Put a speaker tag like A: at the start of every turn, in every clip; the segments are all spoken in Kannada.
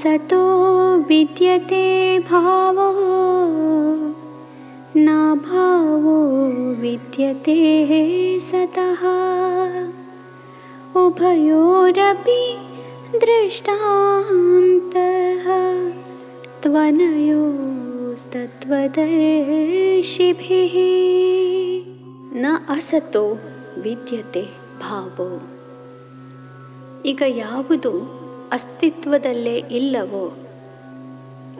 A: सतो विद्यते भावो न भावो विद्यते सतः उभयोरपि दृष्टान्तः त्वनयोस्तत्त्वदर्शिभिः ನ ಅಸತೋ ವಿದ್ಯತೆ ಭಾವೋ ಈಗ ಯಾವುದು ಅಸ್ತಿತ್ವದಲ್ಲೇ ಇಲ್ಲವೋ?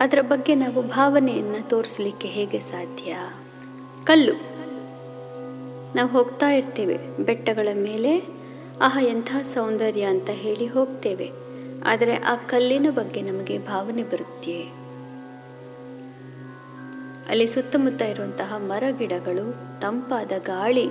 A: ಅದರ ಬಗ್ಗೆ ನಾವು ಭಾವನೆಯನ್ನು ತೋರಿಸಲಿಕ್ಕೆ ಹೇಗೆ ಸಾಧ್ಯ? ಕಲ್ಲು. ನಾವು ಹೋಗ್ತಾ ಇರ್ತೇವೆ ಬೆಟ್ಟಗಳ ಮೇಲೆ. ಆಹ, ಎಂಥ ಸೌಂದರ್ಯ ಅಂತ ಹೇಳಿ ಹೋಗ್ತೇವೆ. ಆದರೆ ಆ ಕಲ್ಲಿನ ಬಗ್ಗೆ ನಮಗೆ ಭಾವನೆ ಬರುತ್ತೆ? ಅಲ್ಲಿ ಸುತ್ತಮುತ್ತ ಇರುವಂತಹ ಮರ ಗಿಡಗಳು ತಂಪಾದ ಗಾಳಿ,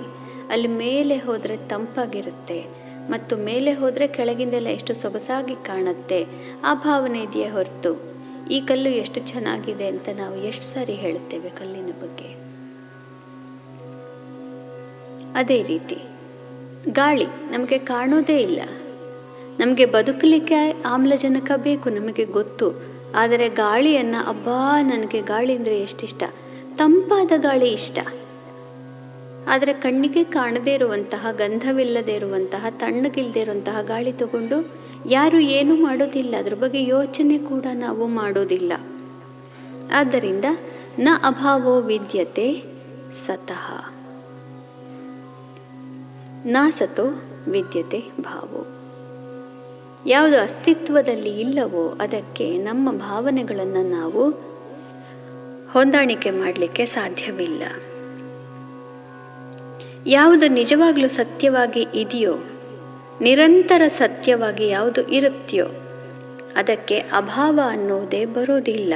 A: ಅಲ್ಲಿ ಮೇಲೆ ಹೋದರೆ ತಂಪಾಗಿರುತ್ತೆ. ಮತ್ತು ಮೇಲೆ ಹೋದರೆ ಕೆಳಗಿಂದೆಲ್ಲ ಎಷ್ಟು ಸೊಗಸಾಗಿ ಕಾಣುತ್ತೆ, ಆ ಭಾವನೆ ಇದೆಯೇ ಹೊರತು. ಈ ಕಲ್ಲು ಎಷ್ಟು ಚೆನ್ನಾಗಿದೆ ಅಂತ ನಾವು ಎಷ್ಟು ಸಾರಿ ಹೇಳುತ್ತೇವೆ ಕಲ್ಲಿನ ಬಗ್ಗೆ. ಅದೇ ರೀತಿ, ಗಾಳಿ ನಮಗೆ ಕಾಣೋದೇ ಇಲ್ಲ. ನಮಗೆ ಬದುಕಲಿಕ್ಕೆ ಆಮ್ಲಜನಕ ಬೇಕು ನಮಗೆ ಗೊತ್ತು. ಆದರೆ ಗಾಳಿಯನ್ನು, ಅಬ್ಬಾ, ನನಗೆ ಗಾಳಿ ಅಂದರೆ ಎಷ್ಟಿಷ್ಟ. ತಂಪಾದ ಗಾಳಿ ಇಷ್ಟ. ಆದರೆ ಕಣ್ಣಿಗೆ ಕಾಣದೇ ಇರುವಂತಹ, ಗಂಧವಿಲ್ಲದೇ ಇರುವಂತಹ, ತಣ್ಣಗಿಲ್ಲದೆ ಇರುವಂತಹ ಗಾಳಿ ತಗೊಂಡು ಯಾರು ಏನೂ ಮಾಡೋದಿಲ್ಲ, ಅದ್ರ ಬಗ್ಗೆ ಯೋಚನೆ ಕೂಡ ನಾವು ಮಾಡೋದಿಲ್ಲ. ಆದ್ದರಿಂದ ನ ಅಭಾವೋ ವಿದ್ಯತೆ ಸತಃ. ನ ಸತೋ ವಿದ್ಯತೆ ಭಾವೋ. ಯಾವುದು ಅಸ್ತಿತ್ವದಲ್ಲಿ ಇಲ್ಲವೋ ಅದಕ್ಕೆ ನಮ್ಮ ಭಾವನೆಗಳನ್ನು ನಾವು ಹೊಂದಾಣಿಕೆ ಮಾಡಲಿಕ್ಕೆ ಸಾಧ್ಯವಿಲ್ಲ. ಯಾವುದು ನಿಜವಾಗಲೂ ಸತ್ಯವಾಗಿ ಇದೆಯೋ, ನಿರಂತರ ಸತ್ಯವಾಗಿ ಯಾವುದು ಇರುತ್ತೆಯೋ ಅದಕ್ಕೆ ಅಭಾವ ಅನ್ನೋದೇ ಬರೋದಿಲ್ಲ.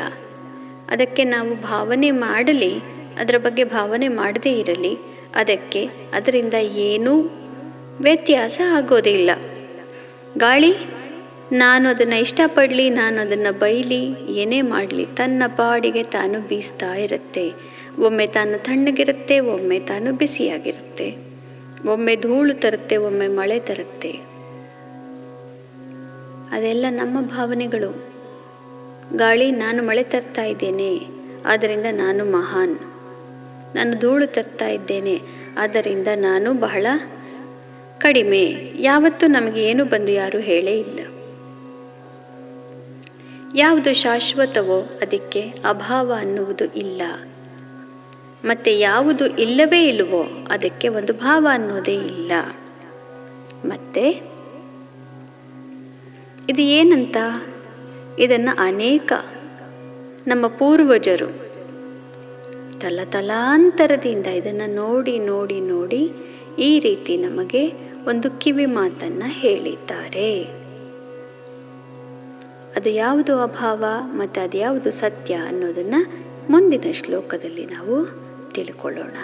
A: ಅದಕ್ಕೆ ನಾವು ಭಾವನೆ ಮಾಡಲಿ, ಅದರ ಬಗ್ಗೆ ಭಾವನೆ ಮಾಡದೇ ಇರಲಿ, ಅದಕ್ಕೆ ಅದರಿಂದ ಏನೂ ವ್ಯತ್ಯಾಸ ಆಗೋದಿಲ್ಲ. ಗಾಳಿ, ನಾನು ಅದನ್ನು ಇಷ್ಟಪಡಲಿ, ನಾನು ಅದನ್ನು ಬೈಲಿ, ಏನೇ ಮಾಡಲಿ, ತನ್ನ ಪಾಡಿಗೆ ತಾನು ಬೀಸ್ತಾ ಇರುತ್ತೆ. ಒಮ್ಮೆ ತಾನು ತಣ್ಣಗಿರುತ್ತೆ, ಒಮ್ಮೆ ತಾನು ಬಿಸಿಯಾಗಿರುತ್ತೆ. ಒಮ್ಮೆ ಧೂಳು ತರುತ್ತೆ, ಒಮ್ಮೆ ಮಳೆ ತರುತ್ತೆ. ಅದೆಲ್ಲ ನಮ್ಮ ಭಾವನೆಗಳು. ಗಾಳಿ, ನಾನು ಮಳೆ ತರ್ತಾ ಇದ್ದೇನೆ, ಆದ್ದರಿಂದ ನಾನು ಮಹಾನ್. ನಾನು ಧೂಳು ತರ್ತಾ ಇದ್ದೇನೆ, ಆದ್ದರಿಂದ ನಾನು ಬಹಳ ಕಡಿಮೆ. ಯಾವತ್ತೂ ನಮಗೆ ಏನು ಬಂದು ಯಾರೂ ಹೇಳೇ ಇಲ್ಲ. ಯಾವುದು ಶಾಶ್ವತವೋ ಅದಕ್ಕೆ ಅಭಾವ ಅನ್ನುವುದು ಇಲ್ಲ. ಮತ್ತೆ ಯಾವುದು ಇಲ್ಲವೇ ಇಲ್ಲವೋ ಅದಕ್ಕೆ ಒಂದು ಭಾವ ಅನ್ನೋದೇ ಇಲ್ಲ. ಮತ್ತೆ? ಇದು ಏನಂತ? ಇದನ್ನು ಅನೇಕ ನಮ್ಮ ಪೂರ್ವಜರು ತಲತಲಾಂತರದಿಂದ ಇದನ್ನು ನೋಡಿ ನೋಡಿ ನೋಡಿ ಈ ರೀತಿ ನಮಗೆ ಒಂದು ಕಿವಿ ಮಾತನ್ನು ಹೇಳಿದ್ದಾರೆ. ಅದು ಯಾವುದು ಅಭಾವ ಮತ್ತು ಅದು ಯಾವುದು ಸತ್ಯ ಅನ್ನೋದನ್ನು ಮುಂದಿನ ಶ್ಲೋಕದಲ್ಲಿ ನಾವು ತಿಳ್ಕೊಳ್ಳೋಣ